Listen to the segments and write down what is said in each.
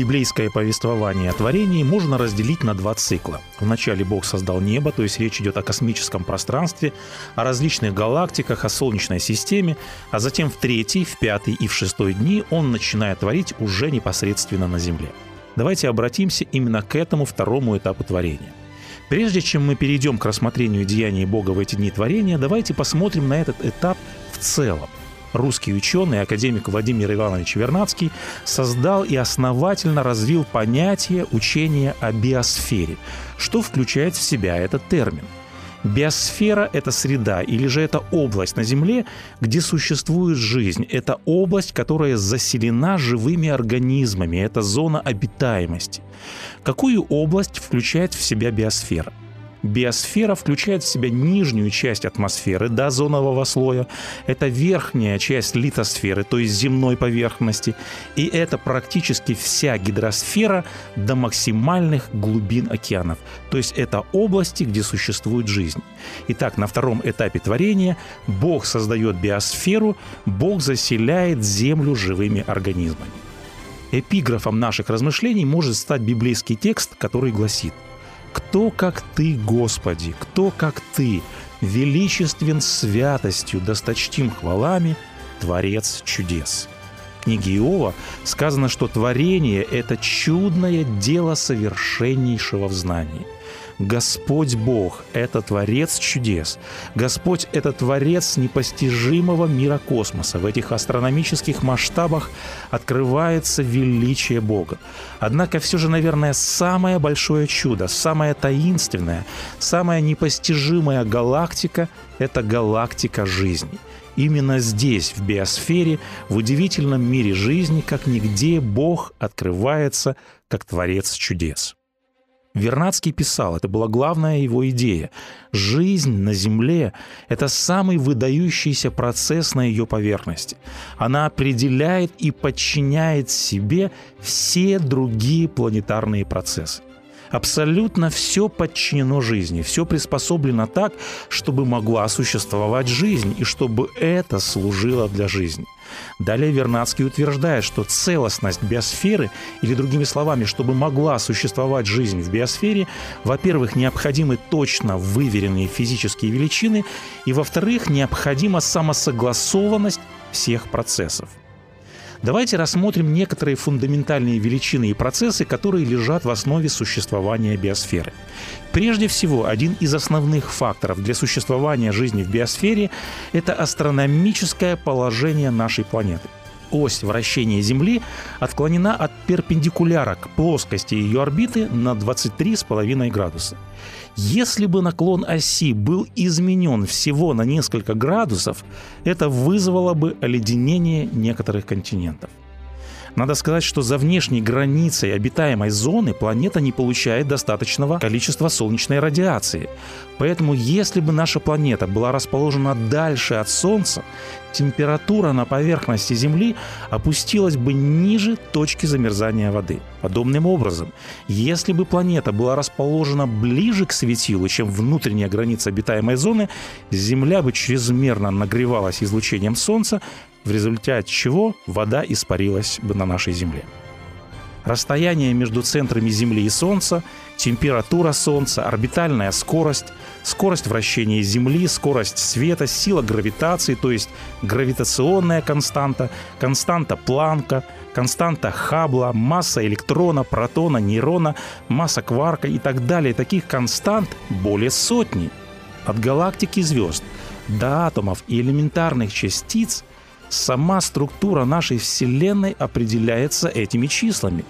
Библейское повествование о творении можно разделить на два цикла. Вначале Бог создал небо, то есть речь идет о космическом пространстве, о различных галактиках, о Солнечной системе, а затем в третий, в пятый и в шестой дни Он начинает творить уже непосредственно на Земле. Давайте обратимся именно к этому второму этапу творения. Прежде чем мы перейдем к рассмотрению деяний Бога в эти дни творения, давайте посмотрим на этот этап в целом русский ученый, академик Владимир Иванович Вернадский, создал и основательно развил понятие учения о биосфере, что включает в себя этот термин. Биосфера – это среда или же это область на Земле, где существует жизнь. Это область, которая заселена живыми организмами. Это зона обитаемости. Какую область включает в себя биосфера? Биосфера включает в себя нижнюю часть атмосферы до озонового слоя. Это верхняя часть литосферы, то есть земной поверхности. И это практически вся гидросфера до максимальных глубин океанов. То есть это области, где существует жизнь. Итак, на втором этапе творения Бог создает биосферу, Бог заселяет Землю живыми организмами. Эпиграфом наших размышлений может стать библейский текст, который гласит – кто, как Ты, Господи, кто, как Ты, величествен святостью, досточтим хвалами, Творец чудес. В книге Иова сказано, что творение – это чудное дело совершеннейшего в знании – Господь Бог – это Творец чудес. Господь – это Творец непостижимого мира космоса. В этих астрономических масштабах открывается величие Бога. Однако все же, наверное, самое большое чудо, самое таинственное, самая непостижимая галактика – это галактика жизни. Именно здесь, в биосфере, в удивительном мире жизни, как нигде Бог открывается как Творец чудес. Вернадский писал, это была главная его идея. Жизнь на Земле – это самый выдающийся процесс на ее поверхности. Она определяет и подчиняет себе все другие планетарные процессы. Абсолютно все подчинено жизни, все приспособлено так, чтобы могла существовать жизнь и чтобы это служило для жизни. Далее Вернадский утверждает, что целостность биосферы, или другими словами, чтобы могла существовать жизнь в биосфере, во-первых, необходимы точно выверенные физические величины, и, во-вторых, необходима самосогласованность всех процессов. Давайте рассмотрим некоторые фундаментальные величины и процессы, которые лежат в основе существования биосферы. Прежде всего, один из основных факторов для существования жизни в биосфере – это астрономическое положение нашей планеты ось вращения Земли отклонена от перпендикуляра к плоскости ее орбиты на 23,5 градуса. Если бы наклон оси был изменен всего на несколько градусов, это вызвало бы оледенение некоторых континентов. Надо сказать, что за внешней границей обитаемой зоны планета не получает достаточного количества солнечной радиации. Поэтому если бы наша планета была расположена дальше от Солнца, температура на поверхности Земли опустилась бы ниже точки замерзания воды. Подобным образом, если бы планета была расположена ближе к светилу, чем внутренняя граница обитаемой зоны, Земля бы чрезмерно нагревалась излучением Солнца, в результате чего вода испарилась бы на нашей Земле. Расстояние между центрами Земли и Солнца, температура Солнца, орбитальная скорость, скорость вращения Земли, скорость света, сила гравитации, то есть гравитационная константа, константа Планка, константа Хаббла, масса электрона, протона, нейрона, масса кварка и так далее. Таких констант более сотни. От галактики звезд до атомов и элементарных частиц Сама структура нашей Вселенной определяется этими числами.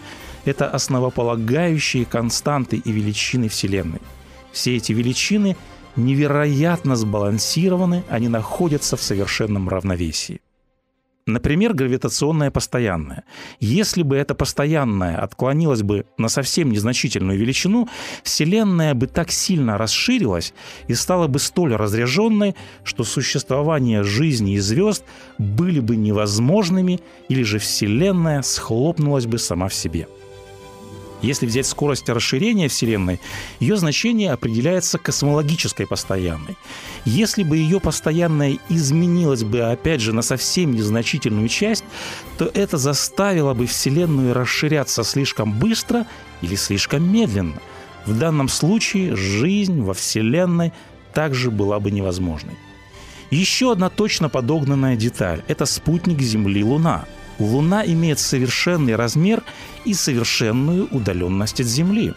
Это основополагающие константы и величины Вселенной. Все эти величины невероятно сбалансированы, они находятся в совершенном равновесии. Например, гравитационное постоянное. Если бы это постоянное отклонилось бы на совсем незначительную величину, Вселенная бы так сильно расширилась и стала бы столь разряженной, что существование жизни и звезд были бы невозможными, или же Вселенная схлопнулась бы сама в себе. Если взять скорость расширения Вселенной, ее значение определяется космологической постоянной. Если бы ее постоянная изменилась бы, опять же, на совсем незначительную часть, то это заставило бы Вселенную расширяться слишком быстро или слишком медленно. В данном случае жизнь во Вселенной также была бы невозможной. Еще одна точно подогнанная деталь – это спутник Земли Луна – Луна имеет совершенный размер и совершенную удаленность от Земли.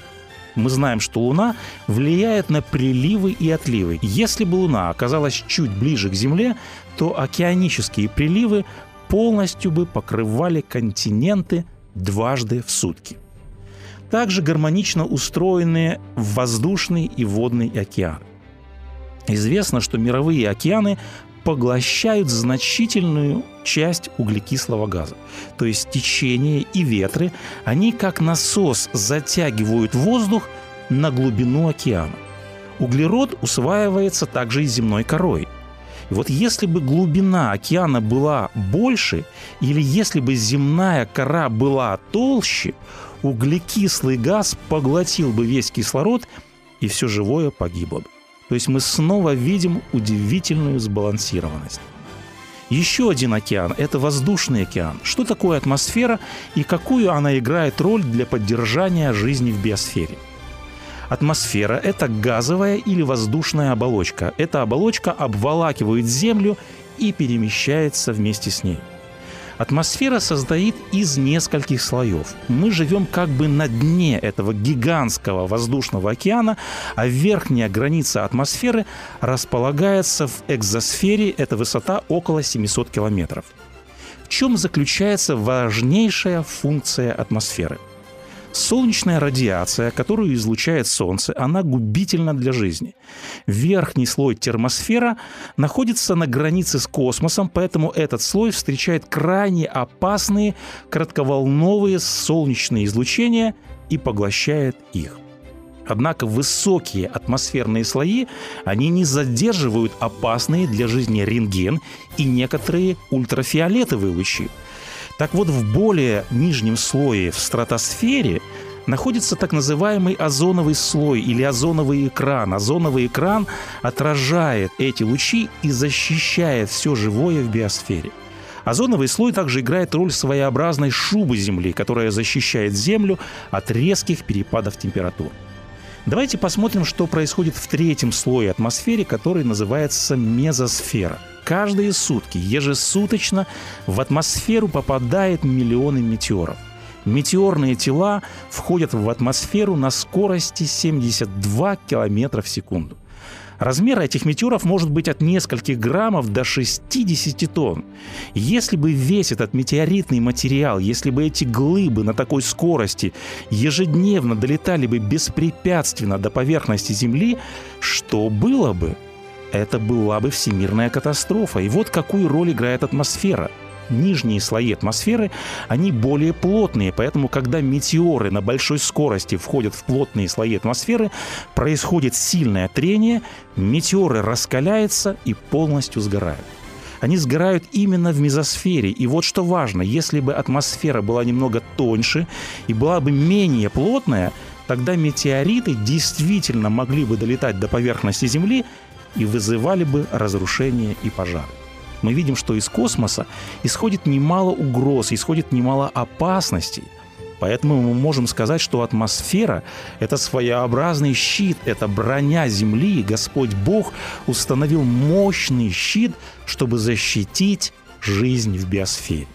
Мы знаем, что Луна влияет на приливы и отливы. Если бы Луна оказалась чуть ближе к Земле, то океанические приливы полностью бы покрывали континенты дважды в сутки. Также гармонично устроены воздушный и водный океан. Известно, что мировые океаны поглощают значительную часть углекислого газа. То есть течение и ветры, они как насос затягивают воздух на глубину океана. Углерод усваивается также и земной корой. И вот если бы глубина океана была больше, или если бы земная кора была толще, углекислый газ поглотил бы весь кислород, и все живое погибло бы. То есть мы снова видим удивительную сбалансированность. Еще один океан – это воздушный океан. Что такое атмосфера и какую она играет роль для поддержания жизни в биосфере? Атмосфера – это газовая или воздушная оболочка. Эта оболочка обволакивает Землю и перемещается вместе с ней – Атмосфера состоит из нескольких слоев. Мы живем как бы на дне этого гигантского воздушного океана, а верхняя граница атмосферы располагается в экзосфере, это высота около 700 километров. В чем заключается важнейшая функция атмосферы – Солнечная радиация, которую излучает Солнце, она губительна для жизни. Верхний слой термосфера находится на границе с космосом, поэтому этот слой встречает крайне опасные кратковолновые солнечные излучения и поглощает их. Однако высокие атмосферные слои, они не задерживают опасные для жизни рентген и некоторые ультрафиолетовые лучи. Так вот, в более нижнем слое, в стратосфере, находится так называемый озоновый слой или озоновый экран. Озоновый экран отражает эти лучи и защищает все живое в биосфере. Озоновый слой также играет роль своеобразной шубы Земли, которая защищает Землю от резких перепадов температур. Давайте посмотрим, что происходит в третьем слое атмосферы, который называется мезосфера – Каждые сутки, ежесуточно в атмосферу попадает миллионы метеоров. Метеорные тела входят в атмосферу на скорости 72 км в секунду. Размер этих метеоров может быть от нескольких граммов до 60 тонн. Если бы весь этот метеоритный материал, если бы эти глыбы на такой скорости ежедневно долетали бы беспрепятственно до поверхности Земли, что было бы? это была бы всемирная катастрофа. И вот какую роль играет атмосфера. Нижние слои атмосферы, они более плотные, поэтому когда метеоры на большой скорости входят в плотные слои атмосферы, происходит сильное трение, метеоры раскаляются и полностью сгорают они сгорают именно в мезосфере. И вот что важно, если бы атмосфера была немного тоньше и была бы менее плотная, тогда метеориты действительно могли бы долетать до поверхности Земли и вызывали бы разрушение и пожары. Мы видим, что из космоса исходит немало угроз, исходит немало опасностей. Поэтому мы можем сказать, что атмосфера – это своеобразный щит, это броня Земли. Господь Бог установил мощный щит, чтобы защитить жизнь в биосфере.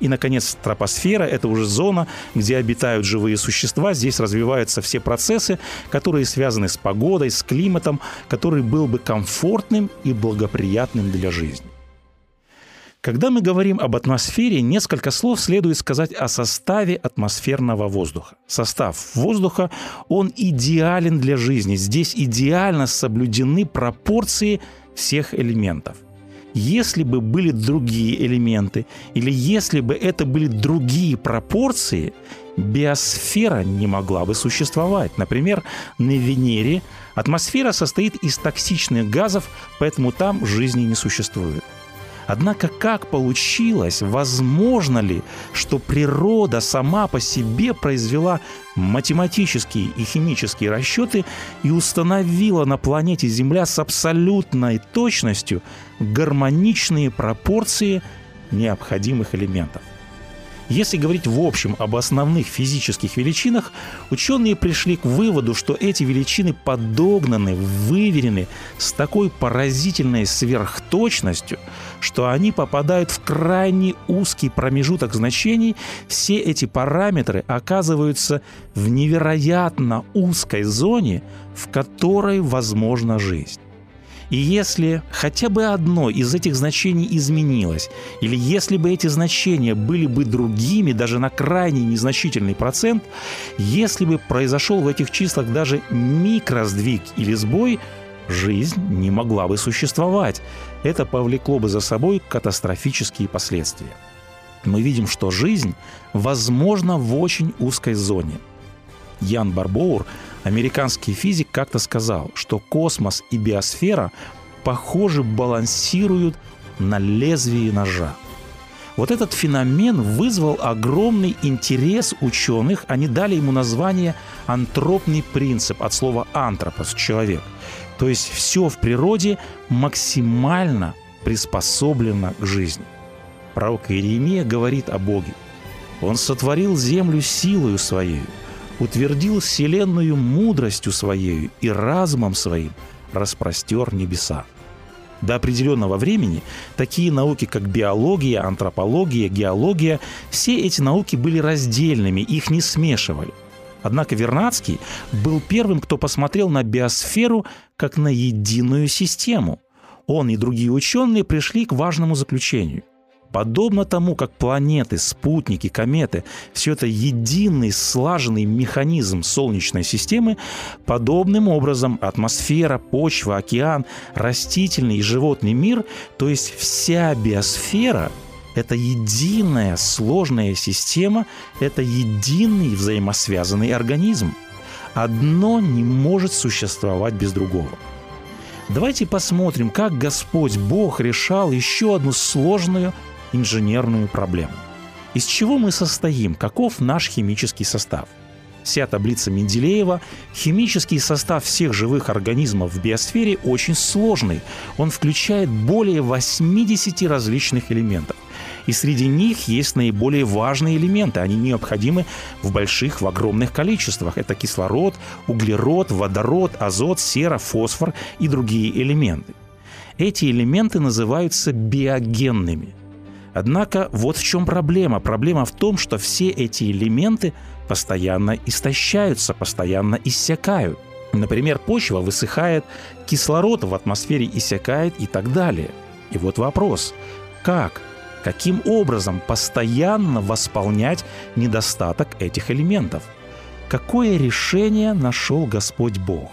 И, наконец, тропосфера – это уже зона, где обитают живые существа. Здесь развиваются все процессы, которые связаны с погодой, с климатом, который был бы комфортным и благоприятным для жизни. Когда мы говорим об атмосфере, несколько слов следует сказать о составе атмосферного воздуха. Состав воздуха, он идеален для жизни. Здесь идеально соблюдены пропорции всех элементов. если бы были другие элементы, или если бы это были другие пропорции, биосфера не могла бы существовать. Например, на Венере атмосфера состоит из токсичных газов, поэтому там жизни не существует. Однако как получилось, возможно ли, что природа сама по себе произвела математические и химические расчеты и установила на планете Земля с абсолютной точностью гармоничные пропорции необходимых элементов? Если говорить в общем об основных физических величинах, ученые пришли к выводу, что эти величины подогнаны, выверены с такой поразительной сверхточностью, что они попадают в крайне узкий промежуток значений, все эти параметры оказываются в невероятно узкой зоне, в которой возможна жизнь. И если хотя бы одно из этих значений изменилось, или если бы эти значения были бы другими даже на крайне незначительный процент, если бы произошел в этих числах даже микросдвиг или сбой, жизнь не могла бы существовать. Это повлекло бы за собой катастрофические последствия. Мы видим, что жизнь возможна в очень узкой зоне. Ян Барбоур Американский физик как-то сказал, что космос и биосфера, похоже, балансируют на лезвии ножа. Вот этот феномен вызвал огромный интерес ученых. Они дали ему название антропный принцип от слова антропос – человек. То есть все в природе максимально приспособлено к жизни. Пророк Иеремия говорит о Боге. Он сотворил землю силою своей, утвердил вселенную мудростью своей и разумом своим распростер небеса. До определенного времени такие науки, как биология, антропология, геология, все эти науки были раздельными, их не смешивали. Однако Вернадский был первым, кто посмотрел на биосферу как на единую систему. Он и другие ученые пришли к важному заключению – Подобно тому, как планеты, спутники, кометы – все это единый слаженный механизм Солнечной системы, подобным образом атмосфера, почва, океан, растительный и животный мир, то есть вся биосфера – это единая сложная система, это единый взаимосвязанный организм. Одно не может существовать без другого. Давайте посмотрим, как Господь Бог решал еще одну сложную инженерную проблему. Из чего мы состоим? Каков наш химический состав? Вся таблица Менделеева, химический состав всех живых организмов в биосфере очень сложный. Он включает более 80 различных элементов. И среди них есть наиболее важные элементы. Они необходимы в больших, в огромных количествах. Это кислород, углерод, водород, азот, сера, фосфор и другие элементы. Эти элементы называются биогенными. Однако вот в чем проблема. Проблема в том, что все эти элементы постоянно истощаются, постоянно иссякают. Например, почва высыхает, кислород в атмосфере иссякает и так далее. И вот вопрос, как, каким образом постоянно восполнять недостаток этих элементов? Какое решение нашел Господь Бог?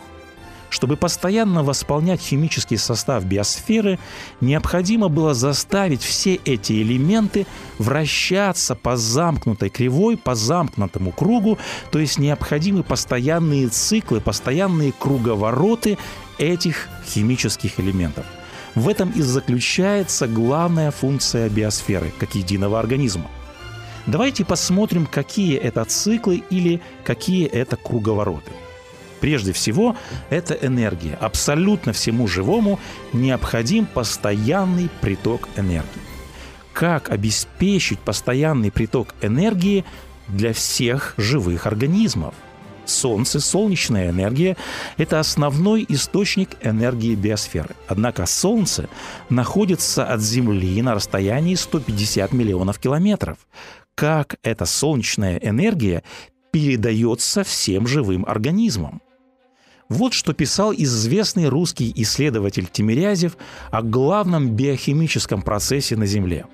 Чтобы постоянно восполнять химический состав биосферы, необходимо было заставить все эти элементы вращаться по замкнутой кривой, по замкнутому кругу, то есть необходимы постоянные циклы, постоянные круговороты этих химических элементов. В этом и заключается главная функция биосферы как единого организма. Давайте посмотрим, какие это циклы или какие это круговороты – Прежде всего, это энергия. Абсолютно всему живому необходим постоянный приток энергии. Как обеспечить постоянный приток энергии для всех живых организмов? Солнце, солнечная энергия – это основной источник энергии биосферы. Однако Солнце находится от Земли на расстоянии 150 миллионов километров. Как эта солнечная энергия передается всем живым организмам? Вот что писал известный русский исследователь Тимирязев о главном биохимическом процессе на Земле.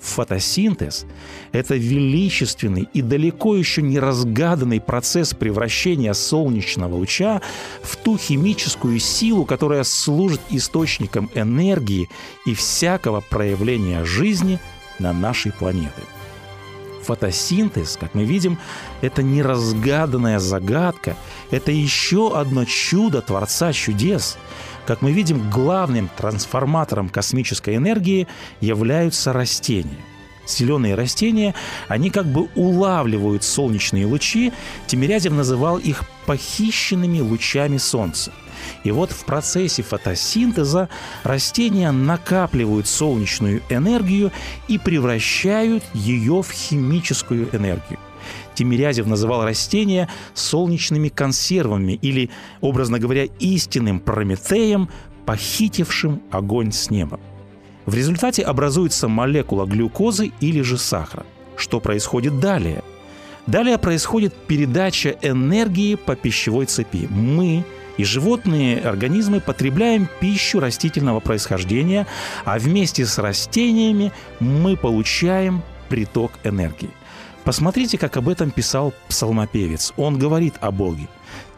Фотосинтез – это величественный и далеко еще не разгаданный процесс превращения солнечного луча в ту химическую силу, которая служит источником энергии и всякого проявления жизни на нашей планете. Фотосинтез, как мы видим, это неразгаданная загадка, это еще одно чудо Творца чудес – как мы видим, главным трансформатором космической энергии являются растения. Зеленые растения, они как бы улавливают солнечные лучи, Тимирязев называл их похищенными лучами Солнца. И вот в процессе фотосинтеза растения накапливают солнечную энергию и превращают ее в химическую энергию. Тимирязев называл растения солнечными консервами или, образно говоря, истинным Прометеем, похитившим огонь с неба. В результате образуется молекула глюкозы или же сахара. Что происходит далее? Далее происходит передача энергии по пищевой цепи. Мы и животные организмы потребляем пищу растительного происхождения, а вместе с растениями мы получаем приток энергии. Посмотрите, как об этом писал псалмопевец. Он говорит о Боге.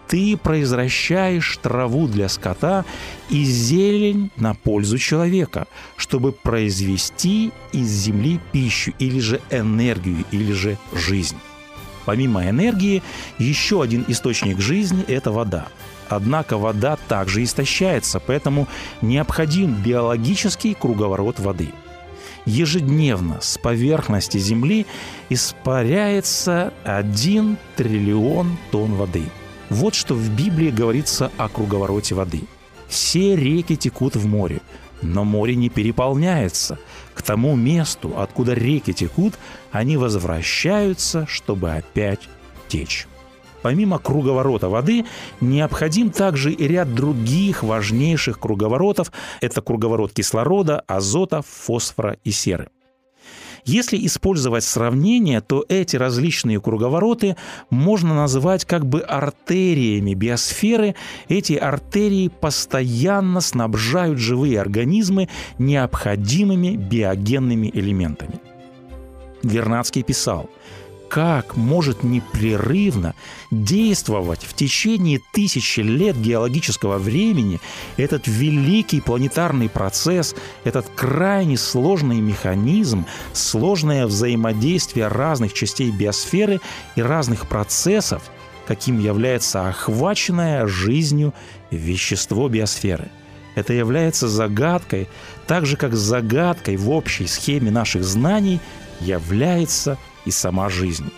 «Ты произвращаешь траву для скота и зелень на пользу человека, чтобы произвести из земли пищу или же энергию, или же жизнь». Помимо энергии, еще один источник жизни – это вода. Однако вода также истощается, поэтому необходим биологический круговорот воды – ежедневно с поверхности Земли испаряется 1 триллион тонн воды. Вот что в Библии говорится о круговороте воды. Все реки текут в море, но море не переполняется. К тому месту, откуда реки текут, они возвращаются, чтобы опять течь. Помимо круговорота воды, необходим также и ряд других важнейших круговоротов. Это круговорот кислорода, азота, фосфора и серы. Если использовать сравнение, то эти различные круговороты можно называть как бы артериями биосферы. Эти артерии постоянно снабжают живые организмы необходимыми биогенными элементами. Вернадский писал – как может непрерывно действовать в течение тысячи лет геологического времени этот великий планетарный процесс, этот крайне сложный механизм, сложное взаимодействие разных частей биосферы и разных процессов, каким является охваченное жизнью вещество биосферы. Это является загадкой, так же как загадкой в общей схеме наших знаний является и сама жизнь.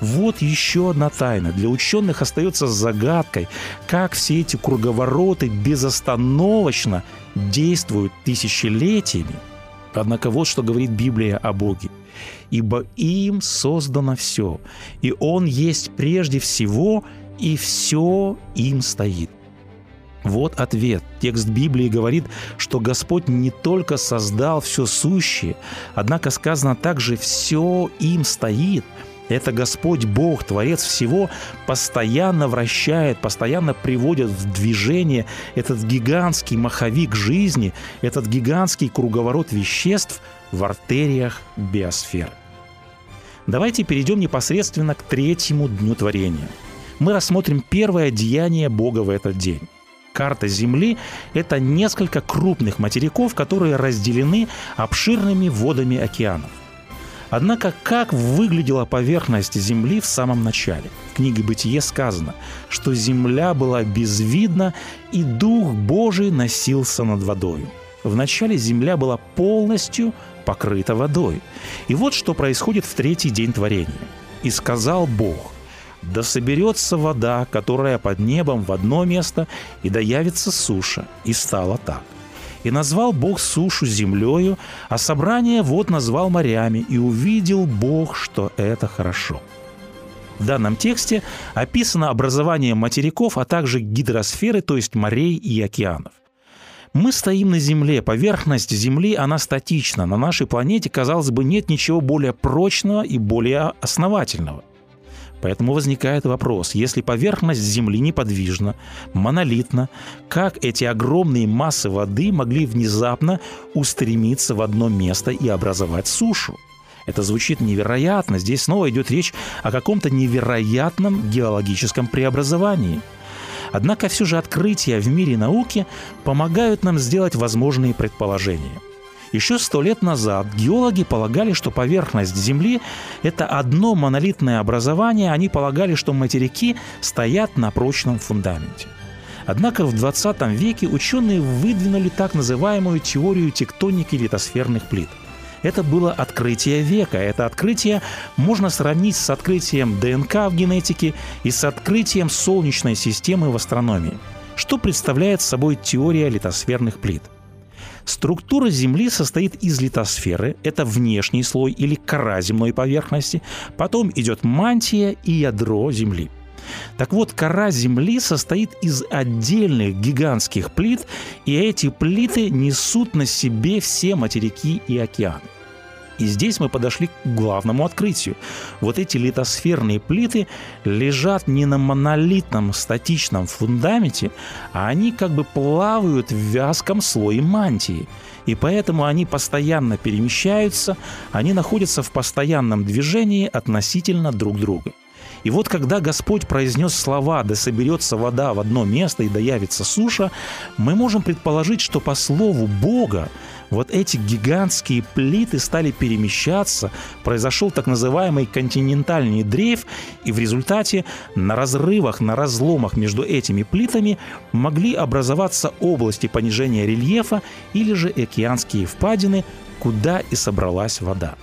Вот еще одна тайна. Для ученых остается загадкой, как все эти круговороты безостановочно действуют тысячелетиями. Однако вот что говорит Библия о Боге. «Ибо им создано все, и Он есть прежде всего, и все им стоит». Вот ответ. Текст Библии говорит, что Господь не только создал все сущее, однако сказано также «все им стоит». Это Господь Бог, Творец всего, постоянно вращает, постоянно приводит в движение этот гигантский маховик жизни, этот гигантский круговорот веществ в артериях биосферы. Давайте перейдем непосредственно к третьему дню творения. Мы рассмотрим первое деяние Бога в этот день карта Земли – это несколько крупных материков, которые разделены обширными водами океанов. Однако как выглядела поверхность Земли в самом начале? В книге «Бытие» сказано, что Земля была безвидна, и Дух Божий носился над водой. Вначале Земля была полностью покрыта водой. И вот что происходит в третий день творения. «И сказал Бог, да соберется вода, которая под небом в одно место, и да явится суша. И стало так. И назвал Бог сушу землею, а собрание вод назвал морями, и увидел Бог, что это хорошо. В данном тексте описано образование материков, а также гидросферы, то есть морей и океанов. Мы стоим на Земле, поверхность Земли, она статична. На нашей планете, казалось бы, нет ничего более прочного и более основательного – Поэтому возникает вопрос, если поверхность Земли неподвижна, монолитна, как эти огромные массы воды могли внезапно устремиться в одно место и образовать сушу? Это звучит невероятно. Здесь снова идет речь о каком-то невероятном геологическом преобразовании. Однако все же открытия в мире науки помогают нам сделать возможные предположения. Еще сто лет назад геологи полагали, что поверхность Земли – это одно монолитное образование, они полагали, что материки стоят на прочном фундаменте. Однако в 20 веке ученые выдвинули так называемую теорию тектоники литосферных плит – это было открытие века. Это открытие можно сравнить с открытием ДНК в генетике и с открытием Солнечной системы в астрономии. Что представляет собой теория литосферных плит? Структура Земли состоит из литосферы, это внешний слой или кора земной поверхности, потом идет мантия и ядро Земли. Так вот, кора Земли состоит из отдельных гигантских плит, и эти плиты несут на себе все материки и океаны. И здесь мы подошли к главному открытию. Вот эти литосферные плиты лежат не на монолитном статичном фундаменте, а они как бы плавают в вязком слое мантии. И поэтому они постоянно перемещаются, они находятся в постоянном движении относительно друг друга. И вот когда Господь произнес слова «да соберется вода в одно место и да явится суша», мы можем предположить, что по слову Бога вот эти гигантские плиты стали перемещаться, произошел так называемый континентальный дрейф, и в результате на разрывах, на разломах между этими плитами могли образоваться области понижения рельефа или же океанские впадины, куда и собралась вода.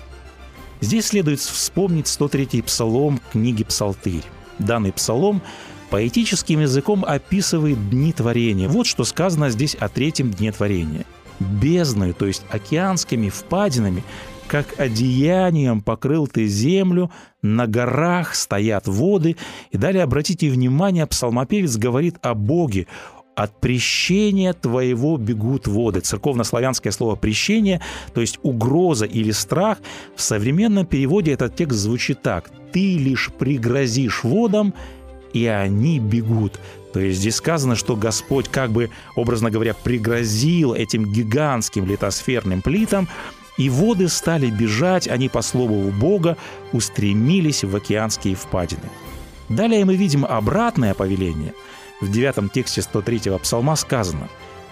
Здесь следует вспомнить 103-й псалом книги «Псалтырь». Данный псалом поэтическим языком описывает дни творения. Вот что сказано здесь о третьем дне творения – бездной, то есть океанскими впадинами, как одеянием покрыл ты землю, на горах стоят воды. И далее обратите внимание, псалмопевец говорит о Боге, от прещения твоего бегут воды. Церковнославянское слово «прещение», то есть угроза или страх, в современном переводе этот текст звучит так. «Ты лишь пригрозишь водам, и они бегут». То есть здесь сказано, что Господь как бы, образно говоря, пригрозил этим гигантским литосферным плитам, и воды стали бежать, они по слову Бога устремились в океанские впадины. Далее мы видим обратное повеление. В девятом тексте 103-го псалма сказано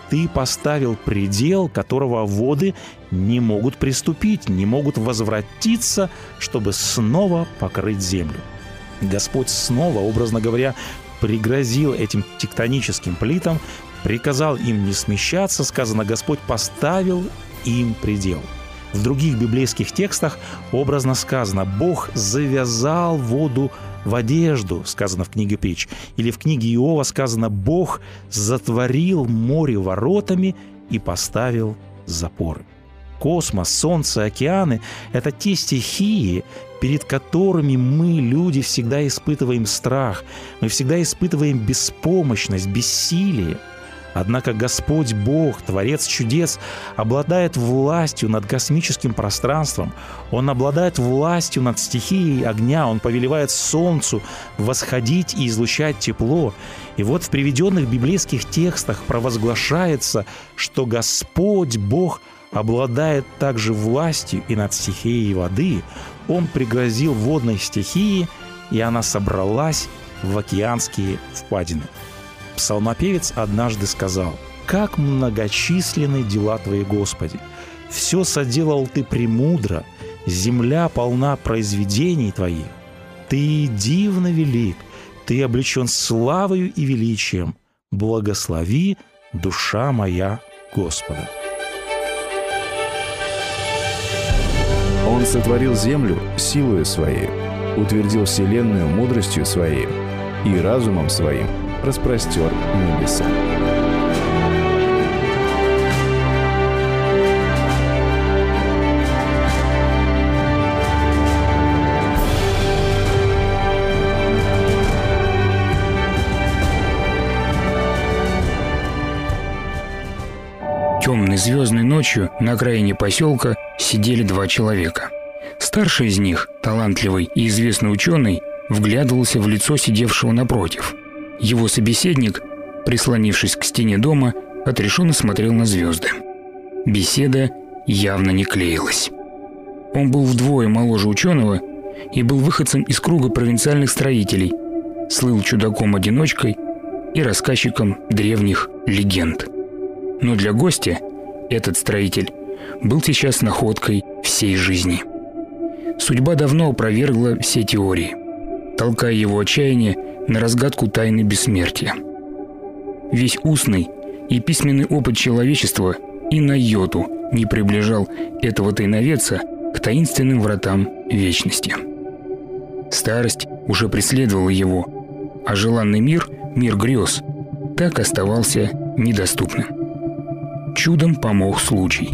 «Ты поставил предел, которого воды не могут приступить, не могут возвратиться, чтобы снова покрыть землю». Господь снова, образно говоря, пригрозил этим тектоническим плитам, приказал им не смещаться, сказано, Господь поставил им предел. В других библейских текстах образно сказано «Бог завязал воду в одежду», сказано в книге Притч. Или в книге Иова сказано «Бог затворил море воротами и поставил запоры». Космос, Солнце, океаны – это те стихии, перед которыми мы, люди, всегда испытываем страх, мы всегда испытываем беспомощность, бессилие. Однако Господь Бог, Творец чудес, обладает властью над космическим пространством. Он обладает властью над стихией огня. Он повелевает Солнцу восходить и излучать тепло. И вот в приведенных библейских текстах провозглашается, что Господь Бог обладает также властью и над стихией воды, он пригрозил водной стихии, и она собралась в океанские впадины. Псалмопевец однажды сказал, «Как многочисленны дела Твои, Господи! Все соделал Ты премудро, земля полна произведений Твоих. Ты дивно велик, Ты облечен славою и величием. Благослови, душа моя, Господа!» Он сотворил землю силою своей, утвердил вселенную мудростью своей и разумом своим распростер небеса. Темной звездной ночью на окраине поселка сидели два человека. Старший из них, талантливый и известный ученый, вглядывался в лицо сидевшего напротив. Его собеседник, прислонившись к стене дома, отрешенно смотрел на звезды. Беседа явно не клеилась. Он был вдвое моложе ученого и был выходцем из круга провинциальных строителей, слыл чудаком-одиночкой и рассказчиком древних легенд. Но для гостя этот строитель был сейчас находкой всей жизни. Судьба давно опровергла все теории, толкая его отчаяние на разгадку тайны бессмертия. Весь устный и письменный опыт человечества и на йоту не приближал этого тайновеца к таинственным вратам вечности. Старость уже преследовала его, а желанный мир, мир грез, так оставался недоступным. Чудом помог случай.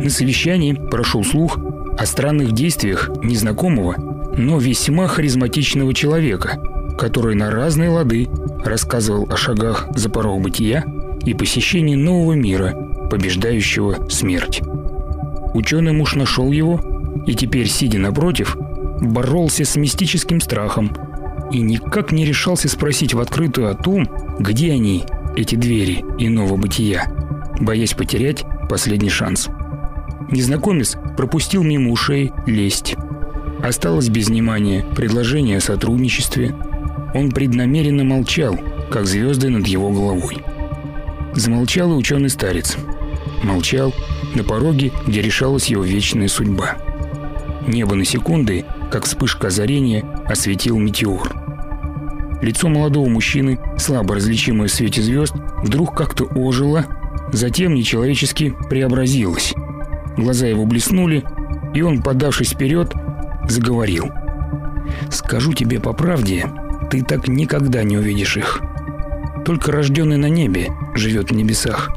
На совещании прошел слух о странных действиях незнакомого, но весьма харизматичного человека, который на разные лады рассказывал о шагах за порог бытия и посещении нового мира, побеждающего смерть. Ученый муж нашел его и теперь, сидя напротив, боролся с мистическим страхом и никак не решался спросить в открытую о том, где они, эти двери иного бытия, боясь потерять последний шанс. Незнакомец пропустил мимо ушей лесть. Осталось без внимания предложение о сотрудничестве. Он преднамеренно молчал, как звезды над его головой. Замолчал и ученый старец. Молчал на пороге, где решалась его вечная судьба. Небо на секунды, как вспышка озарения, осветил метеор. Лицо молодого мужчины, слабо различимое в свете звезд, вдруг как-то ожило, затем нечеловечески преобразилось. Глаза его блеснули, и он, подавшись вперед, заговорил. «Скажу тебе по правде, ты так никогда не увидишь их. Только рожденный на небе живет в небесах.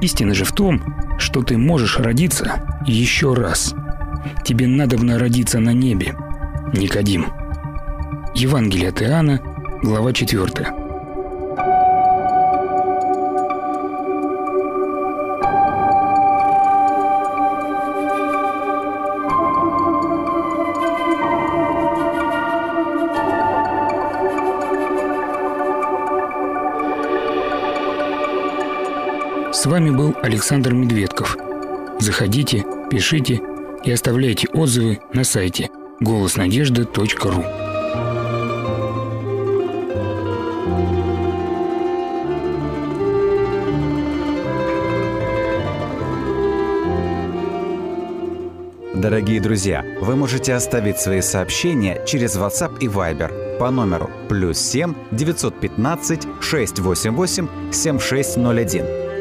Истина же в том, что ты можешь родиться еще раз. Тебе надо родиться на небе, Никодим». Евангелие от Иоанна, глава 4. С вами был Александр Медведков. Заходите, пишите и оставляйте отзывы на сайте голоснадежда.ру. Дорогие друзья, вы можете оставить свои сообщения через WhatsApp и Viber по номеру плюс 7 915 688 7601